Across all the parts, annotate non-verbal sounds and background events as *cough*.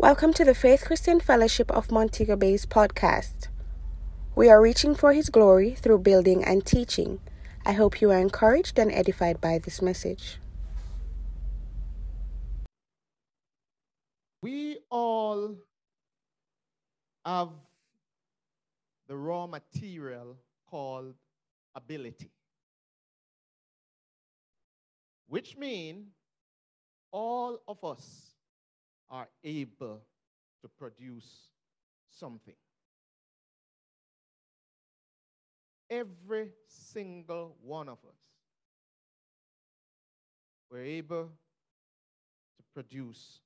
Welcome to the Faith Christian Fellowship of Montego Bay's podcast. We are reaching for His glory through building and teaching. I hope you are encouraged and edified by this message. We all have the raw material called ability, which means all of us are able to produce something. Every single one of us we're able to produce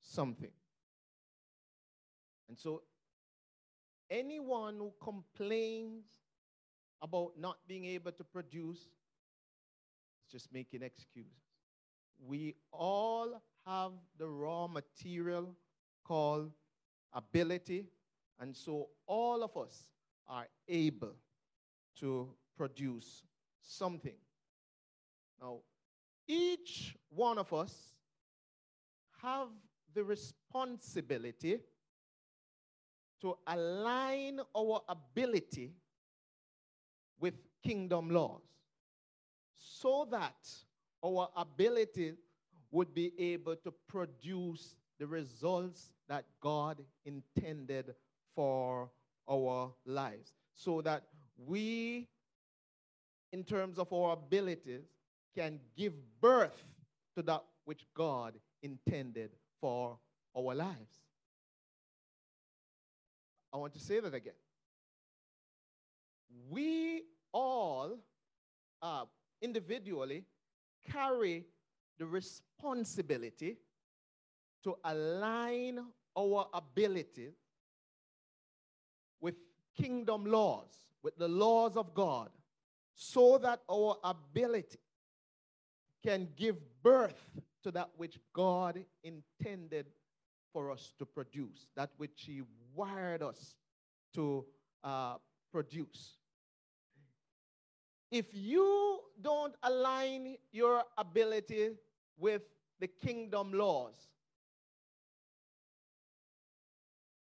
something. And so, anyone who complains about not being able to produce is just making excuses. We all have the raw material called ability, and so all of us are able to produce something. Now, each one of us have the responsibility to align our ability with kingdom laws so that our ability would be able to produce the results that God intended for our lives. So that we, in terms of our abilities, can give birth to that which God intended for our lives. I want to say that again. We all, uh, individually, carry the responsibility to align our ability with kingdom laws, with the laws of God, so that our ability can give birth to that which God intended for us to produce, that which He wired us to uh, produce. If you don't align your ability with the kingdom laws,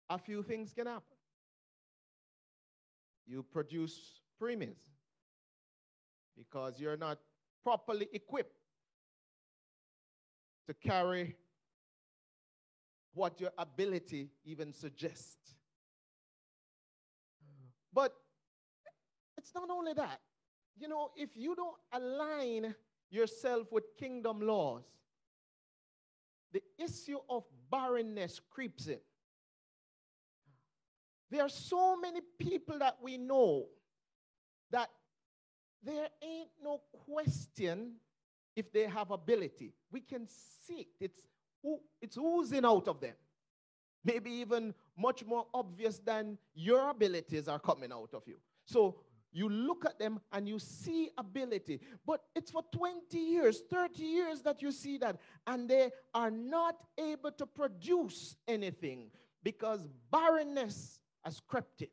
a few things can happen. You produce preemies because you're not properly equipped to carry what your ability even suggests. But it's not only that. You know, if you don't align yourself with kingdom laws, the issue of barrenness creeps in. There are so many people that we know that there ain't no question if they have ability. We can see it. It's, it's oozing out of them. Maybe even much more obvious than your abilities are coming out of you. So you look at them and you see ability, but it's for 20 years, 30 years that you see that, and they are not able to produce anything because barrenness has crept in.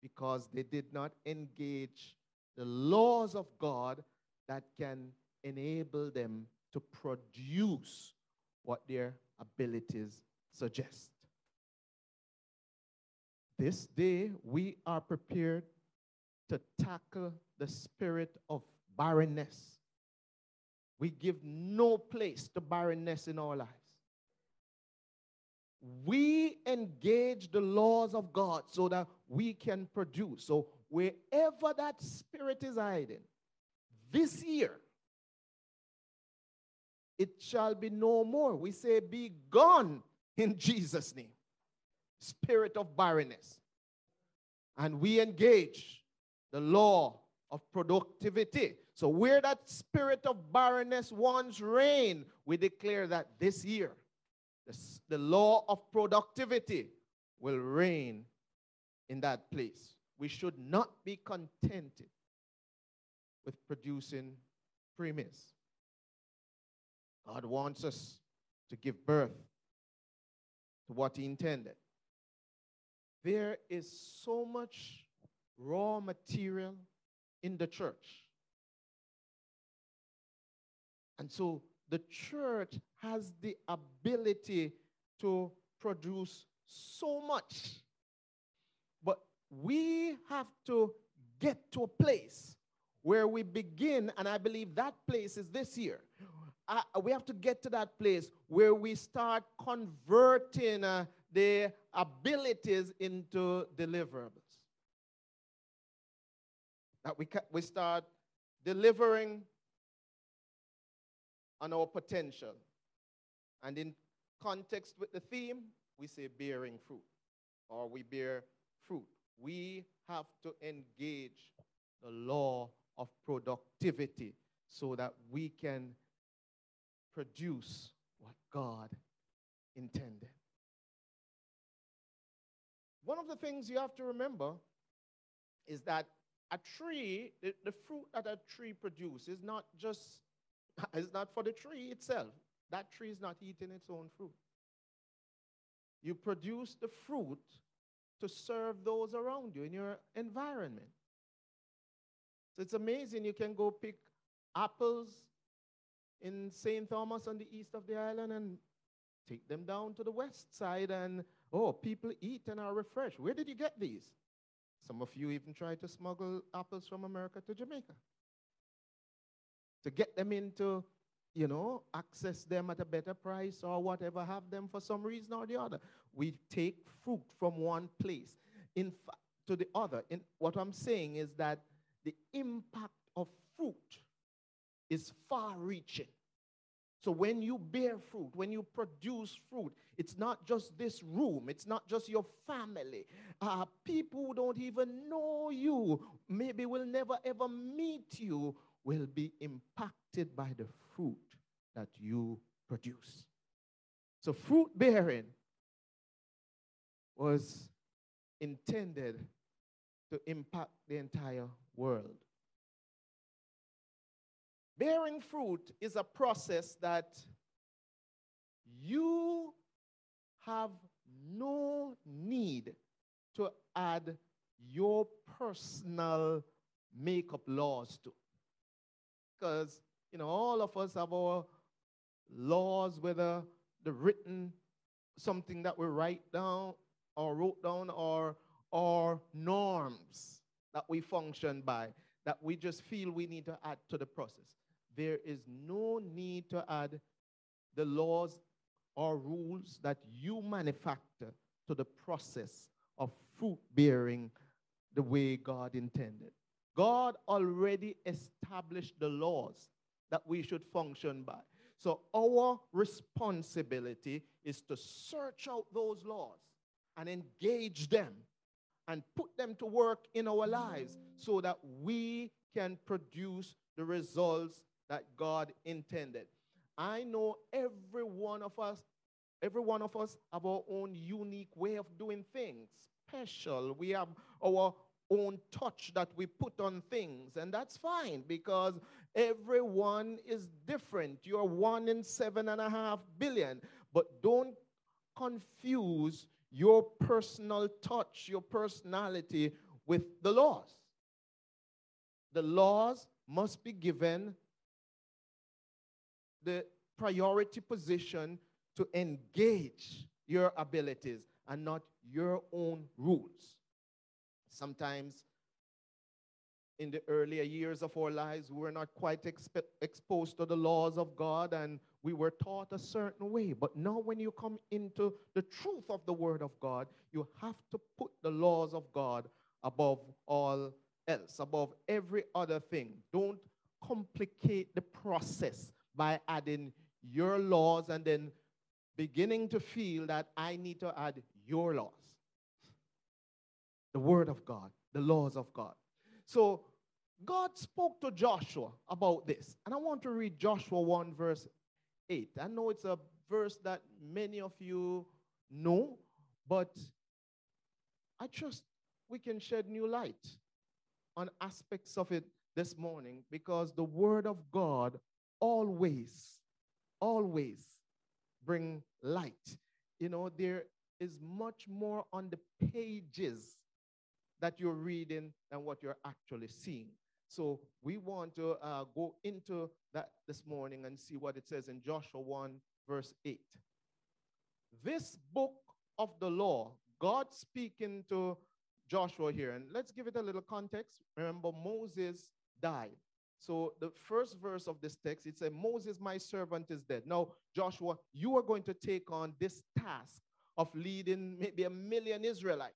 Because they did not engage the laws of God that can enable them to produce what their abilities suggest. This day, we are prepared to tackle the spirit of barrenness. We give no place to barrenness in our lives. We engage the laws of God so that we can produce. So, wherever that spirit is hiding, this year, it shall be no more. We say, Be gone in *laughs* Jesus' name spirit of barrenness. And we engage the law of productivity. So, where that spirit of barrenness once reigned, we declare that this year, the, law of productivity will reign in that place. We should not be contented with producing preemies. God wants us to give birth to what He intended there is so much raw material in the church. And so the church has the ability to produce so much. But we have to get to a place where we begin, and I believe that place is this year. Uh, we have to get to that place where we start converting uh, the abilities into deliverables. That we, we start delivering on our potential. And in context with the theme, we say bearing fruit, or we bear fruit. We have to engage the law of productivity so that we can produce what God intended. One of the things you have to remember is that a tree, the, the fruit that a tree produces is not just, *laughs* is not for the tree itself. That tree is not eating its own fruit. You produce the fruit to serve those around you in your environment. So it's amazing. You can go pick apples in St. Thomas on the east of the island and take them down to the west side, and oh, people eat and are refreshed. Where did you get these? Some of you even try to smuggle apples from America to Jamaica to get them into, you know, access them at a better price or whatever, have them for some reason or the other. We take fruit from one place in to the other. In, what I'm saying is that the impact of fruit is far reaching. So when you bear fruit, when you produce fruit, it's not just this room, it's not just your family. Uh, people who don't even know you, maybe will never ever meet you, will be impacted by the fruit that you produce. So fruit bearing was intended to impact the entire world. Bearing fruit is a process that you have no need to add your personal makeup laws to. Because, you know, all of us have our laws, whether the written, something that we write down or wrote down, or, or norms that we function by, that we just feel we need to add to the process there is no need to add the laws or rules that you manufacture to the process of fruit bearing the way God intended. God already established the laws that we should function by. So our responsibility is to search out those laws and engage them and put them to work in our lives so that we can produce the results that God intended. I know every one of us, every one of us have our own unique way of doing things, special. We have our own touch that we put on things, and that's fine because everyone is different. You're one in seven and a half billion, but don't confuse your personal touch, your personality with the laws. The laws must be given the priority position to engage your abilities and not your own rules. Sometimes in the earlier years of our lives, we were not quite exp- exposed to the laws of God and we were taught a certain way. But now, when you come into the truth of the Word of God, you have to put the laws of God above all else, above every other thing. Don't complicate the process by adding your laws and then beginning to feel that I need to add your laws. The word of God, the laws of God. So God spoke to Joshua about this. And I want to read Joshua 1, verse 8. I know it's a verse that many of you know, but I trust we can shed new light on aspects of it this morning because the word of God always, always bring light. You know, there is much more on the pages that you're reading than what you're actually seeing. So we want to uh, go into that this morning and see what it says in Joshua 1, verse 8. This book of the law, God speaking to Joshua here, and let's give it a little context. Remember, Moses died. So the first verse of this text, it says, Moses, my servant, is dead. Now, Joshua, you are going to take on this task of leading maybe a million Israelites.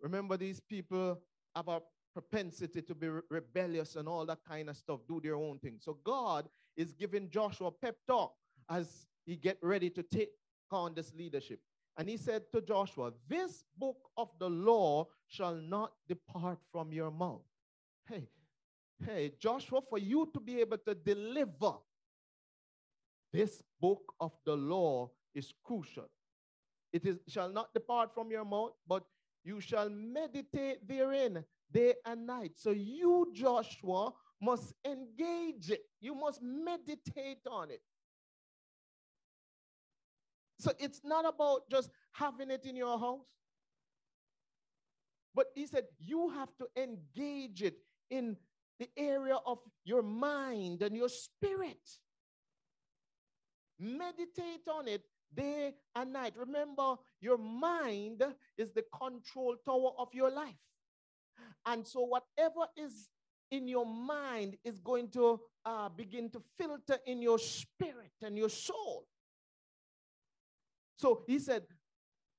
Remember, these people have a propensity to be re- rebellious and all that kind of stuff, do their own thing. So God is giving Joshua pep talk as he get ready to take on this leadership. And he said to Joshua, This book of the law shall not depart from your mouth. Hey, hey, Joshua, for you to be able to deliver this book of the law is crucial. It is, shall not depart from your mouth, but you shall meditate therein day and night. So you, Joshua, must engage it. You must meditate on it. So it's not about just having it in your house. But he said you have to engage it in the area of your mind and your spirit. Meditate on it day and night. Remember, your mind is the control tower of your life. And so, whatever is in your mind is going to uh, begin to filter in your spirit and your soul. So, he said,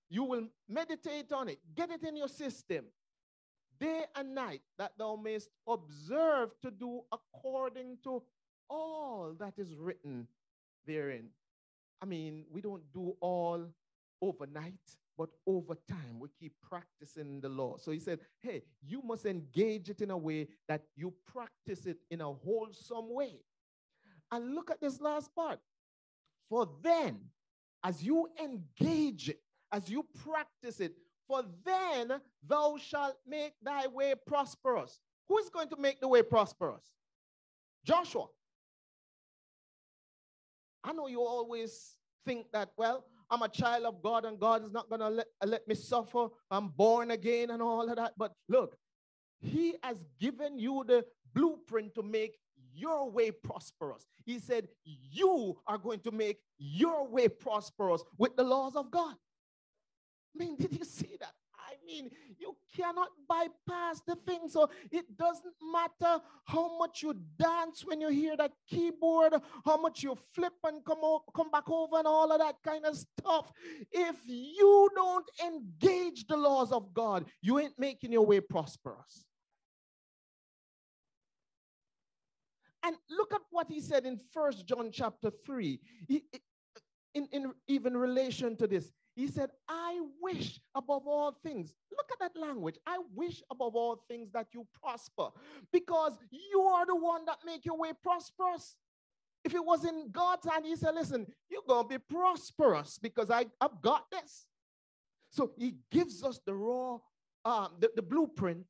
You will meditate on it, get it in your system day and night, that thou mayst observe to do according to all that is written therein. I mean, we don't do all overnight, but over time we keep practicing the law. So he said, hey, you must engage it in a way that you practice it in a wholesome way. And look at this last part. For then, as you engage it, as you practice it, for then thou shalt make thy way prosperous. Who is going to make the way prosperous? Joshua. I know you always think that, well, I'm a child of God and God is not going to let, let me suffer. I'm born again and all of that. But look, He has given you the blueprint to make your way prosperous. He said, You are going to make your way prosperous with the laws of God. I mean, *laughs* did you see that? I mean, you cannot bypass the thing. So it doesn't matter how much you dance when you hear that keyboard, how much you flip and come, o- come back over and all of that kind of stuff. If you don't engage the laws of God, you ain't making your way prosperous. And look at what he said in First John chapter 3. He, in, in even relation to this, he said, I wish above all things. Look at that language. I wish above all things that you prosper because you are the one that make your way prosperous. If it was in God's hand, he said, listen, you're going to be prosperous because I, I've got this. So he gives us the raw, um, the, the blueprint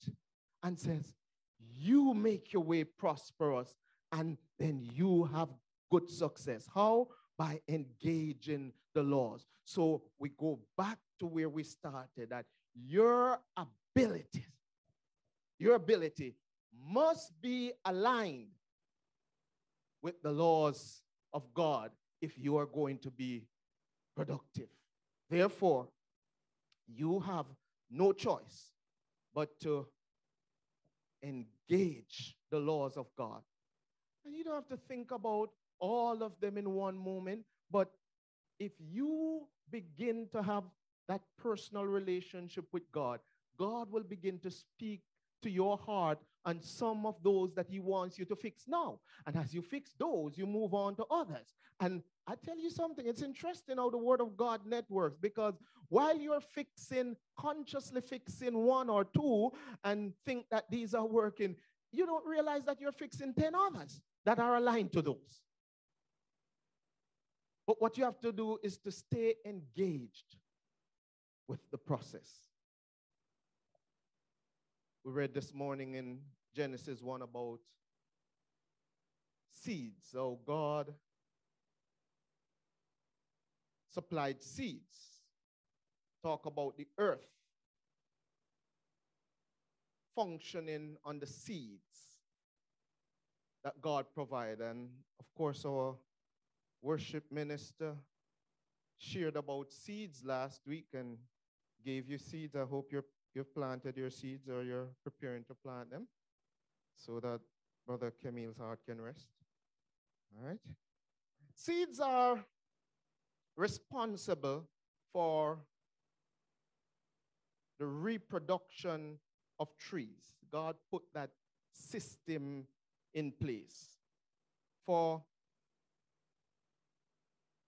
and says, you make your way prosperous and then you have good success. How? By engaging the laws. So we go back to where we started that your abilities, your ability must be aligned with the laws of God if you are going to be productive. Therefore, you have no choice but to engage the laws of God. And you don't have to think about all of them in one moment. But if you begin to have that personal relationship with God, God will begin to speak to your heart and some of those that He wants you to fix now. And as you fix those, you move on to others. And I tell you something, it's interesting how the Word of God networks because while you're fixing, consciously fixing one or two and think that these are working, you don't realize that you're fixing 10 others that are aligned to those. But what you have to do is to stay engaged with the process. We read this morning in Genesis 1 about seeds. So God supplied seeds. Talk about the earth functioning on the seeds. that God provided. And of course, our worship minister shared about seeds last week and gave you seeds. I hope you're, you've planted your seeds or you're preparing to plant them so that Brother Camille's heart can rest. All right. Seeds are responsible for the reproduction of trees. God put that system in place for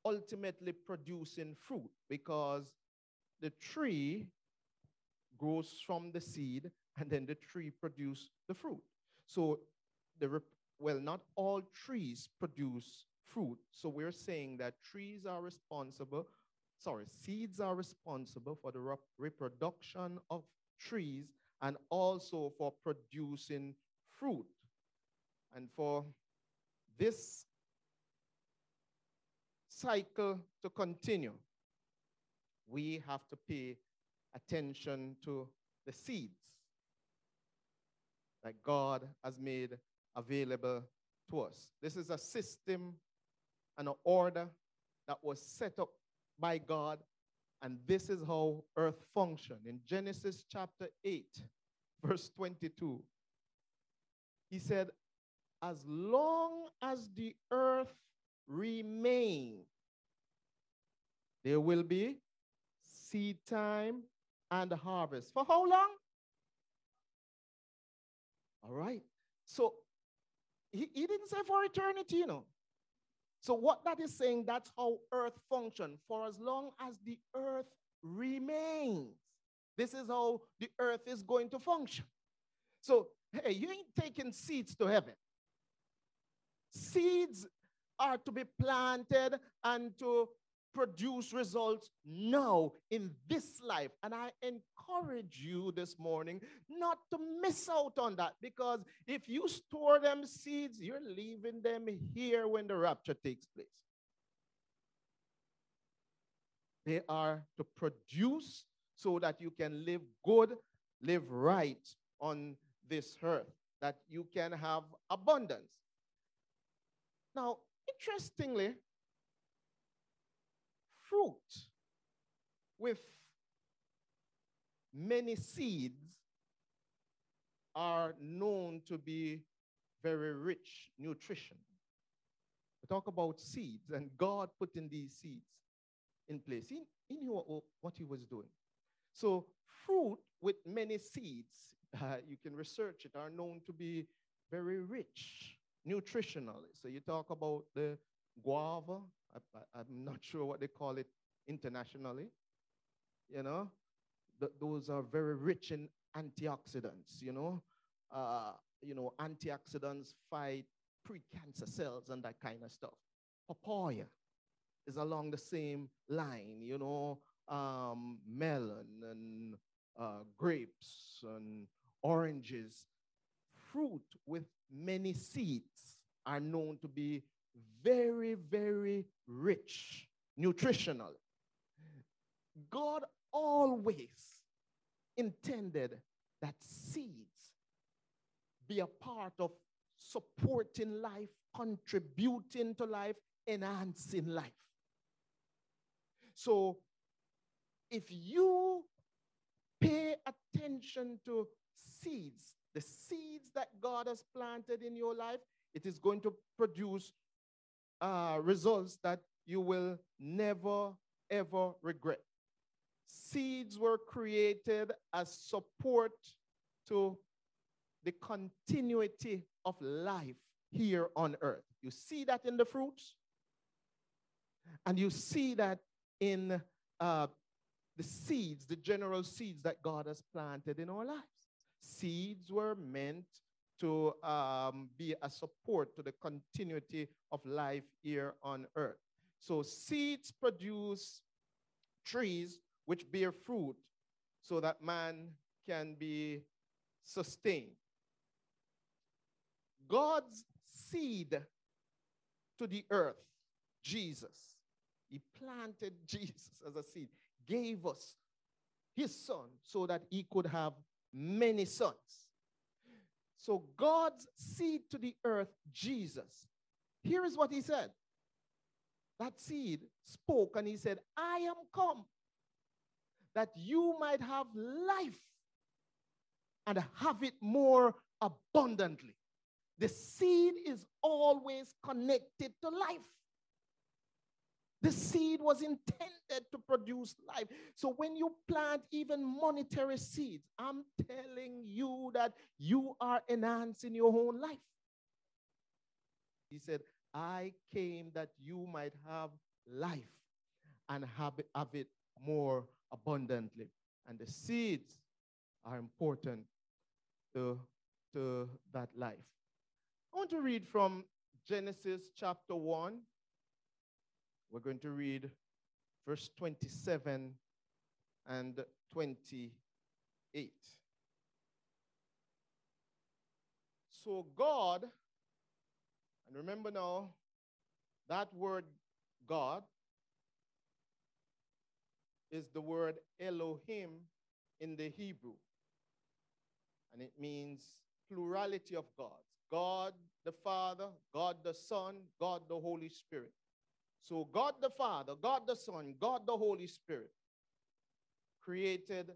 ultimately producing fruit because the tree grows from the seed and then the tree produces the fruit. So the well, not all trees produce fruit. So we're saying that trees are responsible, sorry, seeds are responsible for the reproduction of trees and also for producing fruit. And for this cycle to continue, we have to pay attention to the seeds that God has made available to us. This is a system and an order that was set up by God, and this is how earth functioned. In Genesis chapter 8, verse 22, he said, As long as the earth remains, there will be seed time and harvest. For how long? All right. So he, he didn't say for eternity, you know. So what that is saying, that's how earth function. For as long as the earth remains, this is how the earth is going to function. So, hey, you ain't taking seeds to heaven. Seeds are to be planted and to produce results now in this life. And I encourage you this morning not to miss out on that because if you store them seeds, you're leaving them here when the rapture takes place. They are to produce so that you can live good, live right on this earth, that you can have abundance. Now, interestingly, fruit with many seeds are known to be very rich nutrition. We talk about seeds, and God putting these seeds in place. He, he knew what, he was doing. So, fruit with many seeds, *laughs* uh, you can research it, are known to be very rich nutritionally. So, you talk about the guava, I, am not *laughs* sure what they call it internationally. You know, Th- those are very rich in antioxidants. You know, uh, you know, antioxidants fight precancer cells and that kind of stuff. Papaya is along the same line. You know, um, melon and uh, grapes and oranges. Fruit with many seeds are known to be very, very rich nutritionally. God always intended that seeds be a part of supporting life, contributing to life, enhancing life. So if you pay attention to seeds, the seeds that God has planted in your life, it is going to produce uh, results that you will never, ever regret. Seeds were created as support to the continuity of life here on earth. You see that in the fruits, and you see that in uh, the seeds, the general seeds that God has planted in our lives. Seeds were meant to um, be a support to the continuity of life here on earth. So seeds produce trees which bear fruit so that man can be sustained. God's seed to the earth, Jesus, he planted *laughs* Jesus as a seed, gave us his son so that he could have many sons. So God's seed to the earth, Jesus. Here is what he said. That seed spoke and he said, I am come that you might have life and have it more abundantly. The seed is always connected to life. The seed was intended to produce life. So when you plant even monetary seeds, I'm telling you that you are enhancing your own life. He said, I came that you might have life and have it, have it more abundantly. And the seeds are important to, to that life. I want to read from Genesis chapter 1. We're going to read verse 27 and 28. So God, and remember now, that word God is the word Elohim in the Hebrew. And it means plurality of gods God the Father, God the Son, God the Holy Spirit. So, God the Father, God the Son, God the Holy Spirit created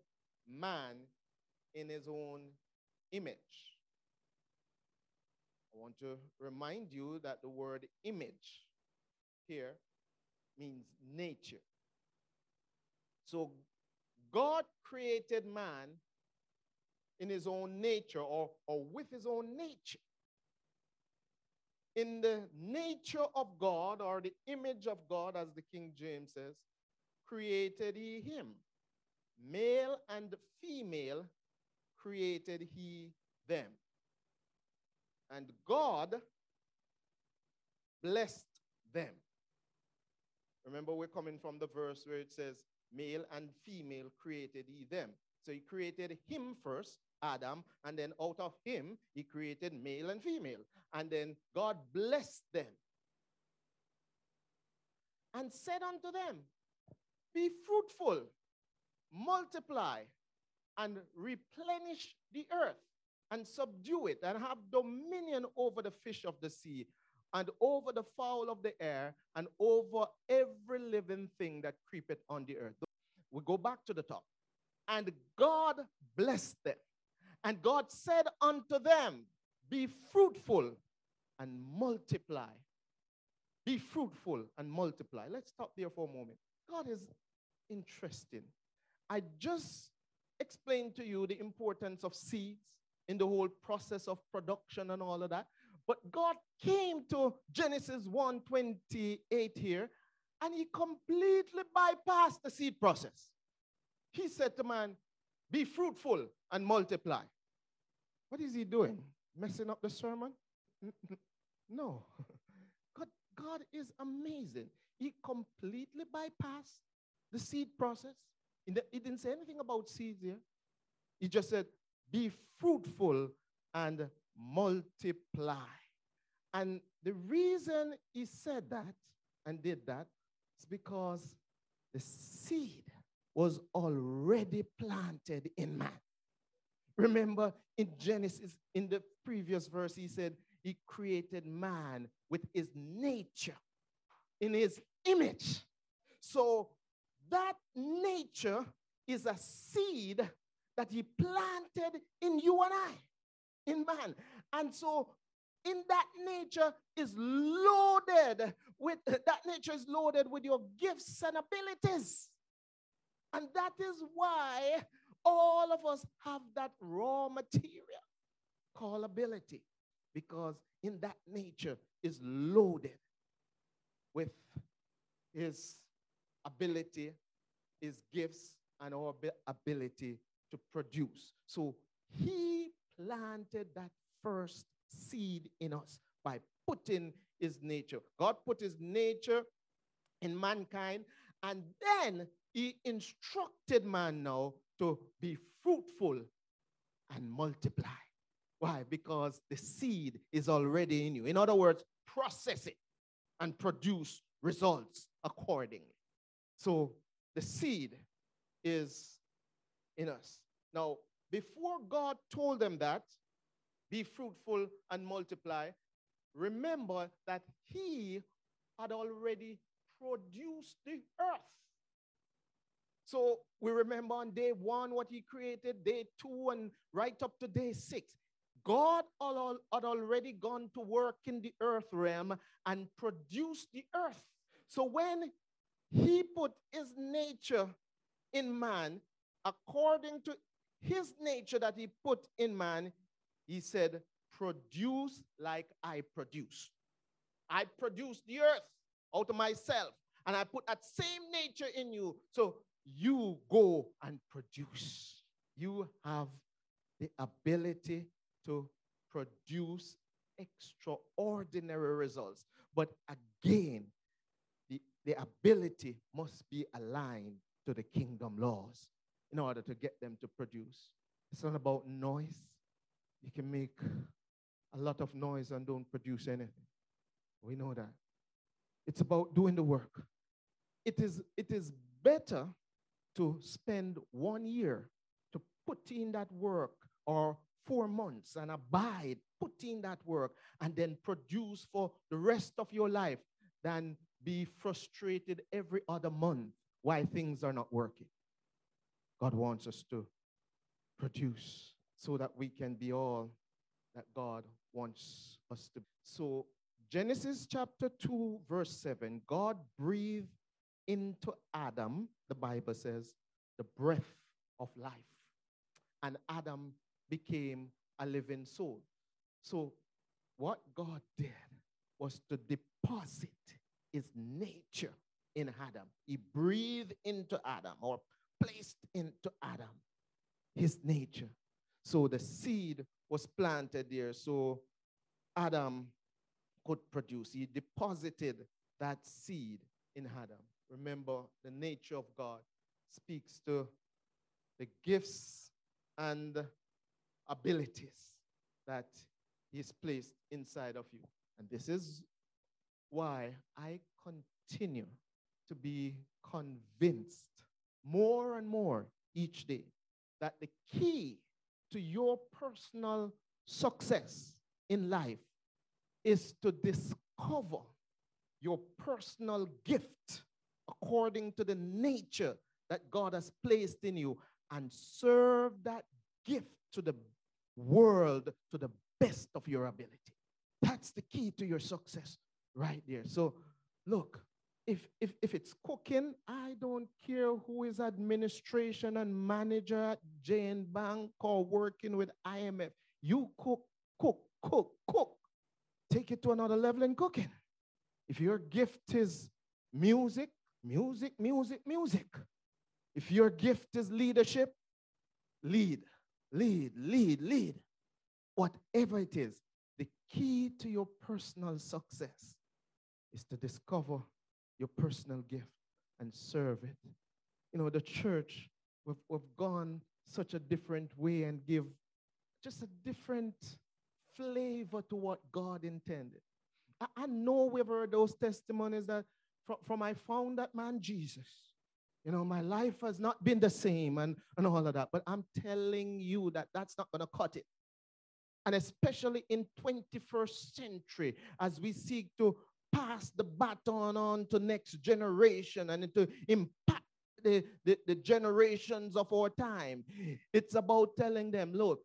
man in his own image. I want to remind you that the word image here means nature. So God created man in his own nature or, or with his own nature. In the nature of God or the image of God, as the King James says, created he him. Male and female created he them. And God blessed them. Remember, we're coming from the verse where it says, male and female created he them. So he created him first, Adam, and then out of him, he created male and female. And then God blessed them and said unto them, Be fruitful, multiply, and replenish the earth, and subdue it, and have dominion over the fish of the sea, and over the fowl of the air, and over every living thing that creepeth on the earth. We go back to the top. And God blessed them. And God said unto them, Be fruitful and multiply. Be fruitful and multiply. Let's stop there for a moment. God is interesting. I just explained to you the importance of seeds in the whole process of production and all of that. But God came to Genesis 1 28 here and he completely bypassed the seed process. He said to man, Be fruitful and multiply. What is he doing? Messing up the sermon? No. *laughs* God, God is amazing. He completely bypassed the seed process. He didn't say anything about seeds here. He just said, Be fruitful and multiply. And the reason he said that and did that is because the seed was already planted in man. Remember in Genesis, in the previous verse, he said, He created man with his nature, in his image. So that nature is a seed that he planted in you and I, in man. And so in that nature is loaded with that nature is loaded with your gifts and abilities. And that is why all of us have that raw material called ability, because in that nature is loaded with his ability, his gifts, and our ability to produce. So he planted that first seed in us by putting his nature. God put his nature in mankind, and then he instructed man now to be fruitful and multiply. Why? Because the seed is already in you. In other words, process it and produce results accordingly. So the seed is in us. Now, before God told them that, be fruitful and multiply, remember that he had already produced the earth. So we remember on day one what he created, day two, and right up to day six. God had already gone to work in the earth realm and produced the earth. So when he put his nature in man, according to his nature that he put in man, he said, Produce like I produce. I produce the earth out of myself, and I put that same nature in you. So you go and produce. You have the ability to produce extraordinary results. But again, the, the ability must be aligned to the kingdom laws in order to get them to produce. It's not about noise. You can make a lot of noise and don't produce anything. We know that. It's about doing the work. It is, it is better to spend one year to put in that work or four months and abide, put in that work, and then produce for the rest of your life than be frustrated every other month why things are not working. God wants us to produce so that we can be all that God wants us to be. So, Genesis chapter 2, verse 7 God breathed into Adam, the Bible says, the breath of life. And Adam became a living soul. So, what God did was to deposit his nature in Adam. He breathed into Adam or placed into Adam his nature. So the seed was planted there so Adam could produce. He deposited that seed in Adam. Remember, the nature of God speaks to the gifts and abilities that He's placed inside of you. And this is why I continue to be convinced more and more each day that the key to your personal success in life is to discover your personal gift according to the nature that God has placed in you and serve that gift to the world to the best of your ability. That's the key to your success right there. So, look, if, if, if it's cooking, I don't care who is administration and manager at JN Bank or working with IMF. You cook, cook, cook, cook. Take it to another level in cooking. If your gift is music, music, music, music. If your gift is leadership, lead, lead, lead, lead. Whatever it is, the key to your personal success is to discover your personal gift and serve it. You know, the church, we've, we've gone such a different way and give just a different flavor to what God intended. I, I know we've heard those testimonies that from, from I found that man Jesus, you know, my life has not been the same and, and all of that. But I'm telling you that that's not going to cut it. And especially in 21st century, as we seek to pass the baton on to next generation and to impact the, the, the generations of our time. It's about telling them, look,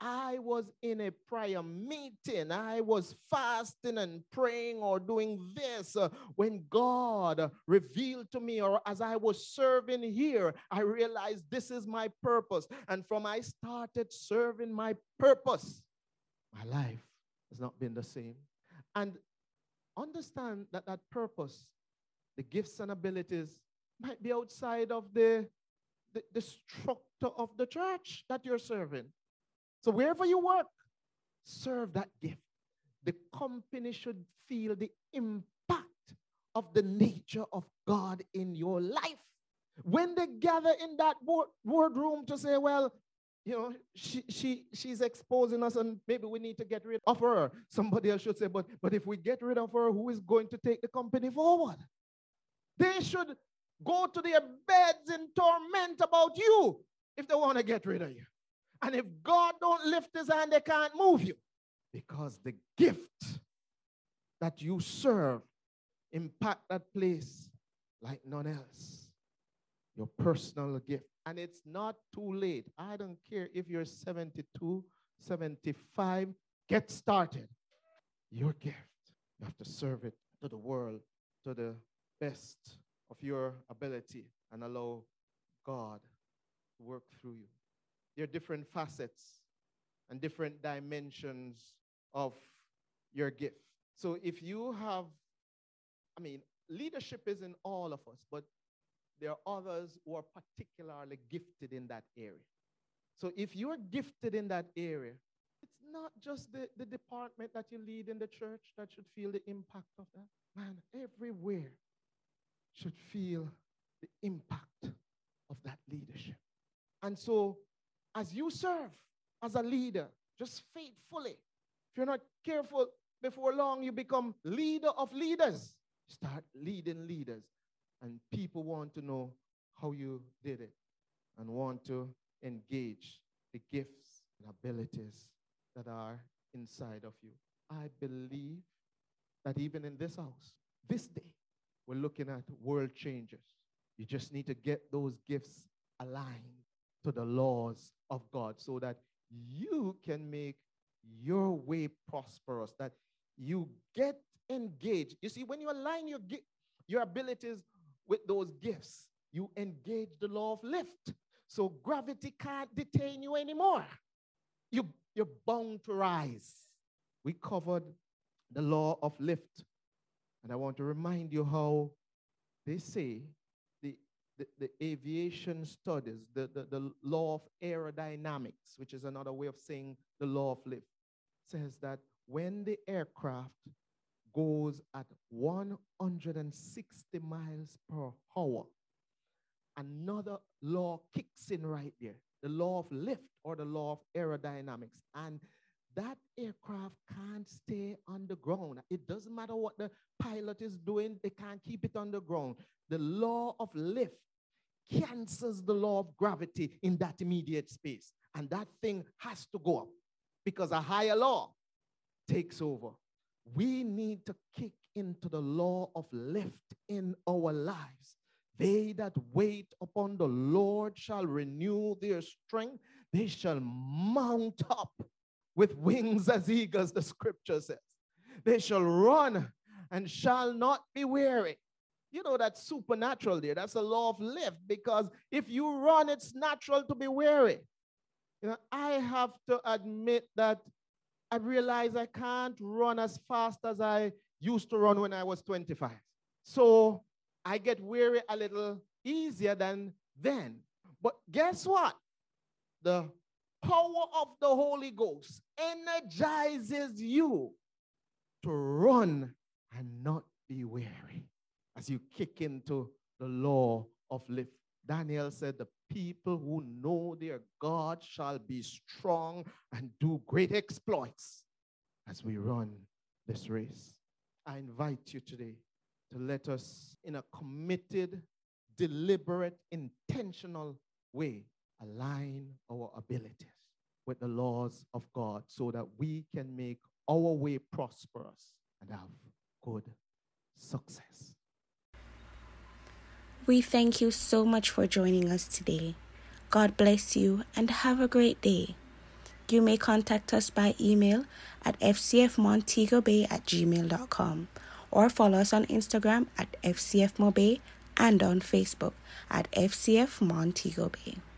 I was in a prayer meeting. I was fasting and praying or doing this uh, when God revealed to me, or as I was serving here, I realized this is my purpose. And from I started serving my purpose, my life has not been the same. And understand that that purpose, the gifts and abilities, might be outside of the, the, the structure of the church that you're serving. So wherever you work, serve that gift. The company should feel the impact of the nature of God in your life. When they gather in that board, boardroom to say, well, you know, she, she, she's exposing us and maybe we need to get rid of her. Somebody else should say, but, but if we get rid of her, who is going to take the company forward? They should go to their beds in torment about you if they want to get rid of you. And if God don't lift his hand, they can't move you. Because the gift that you serve impact that place like none else. Your personal gift. And it's not too late. I don't care if you're 72, 75, get started. Your gift. You have to serve it to the world to the best of your ability and allow God to work through you. Are different facets and different dimensions of your gift. So if you have, I mean, leadership is in all of us, but there are others who are particularly gifted in that area. So if you're gifted in that area, it's not just the, the department that you lead in the church that should feel the impact of that. Man, everywhere should feel the impact of that leadership. And so, as you serve as a leader, just faithfully, if you're not careful, before long you become leader of leaders. Start leading leaders, and people want to know how you did it and want to engage the gifts and abilities that are inside of you. I believe that even in this house, this day, we're looking at world changers. You just need to get those gifts aligned to the laws of God so that you can make your way prosperous, that you get engaged. You see, when you align your, your abilities with those gifts, you engage the law of lift. So gravity can't detain you anymore. You, you're bound to rise. We covered the law of lift. And I want to remind you how they say the, aviation studies, the, the, the law of aerodynamics, which is another way of saying the law of lift, says that when the aircraft goes at 160 miles per hour, another law kicks in right there the law of lift or the law of aerodynamics. And that aircraft can't stay on the ground. It doesn't matter what the pilot is doing, they can't keep it on the ground. The law of lift cancels the law of gravity in that immediate space. And that thing has to go up because a higher law takes over. We need to kick into the law of lift in our lives. They that wait upon the Lord shall renew their strength. They shall mount up with wings as eagles, the scripture says. They shall run and shall not be weary. You know, that's supernatural there. That's a law of lift because if you run, it's natural to be weary. You know, I have to admit that I realize I can't run as fast as I used to run when I was 25. So I get weary a little easier than then. But guess what? The power of the Holy Ghost energizes you to run and not be weary as you kick into the law of lift. Daniel said, The people who know their God shall be strong and do great exploits as we run this race. I invite you today to let us, in a committed, deliberate, intentional way, align our abilities with the laws of God so that we can make our way prosperous and have good success. We thank you so much for joining us today. God bless you and have a great day. You may contact us by email at fcfmontegobay at gmail.com or follow us on Instagram at fcfmobay and on Facebook at fcfmontegobay. Bay.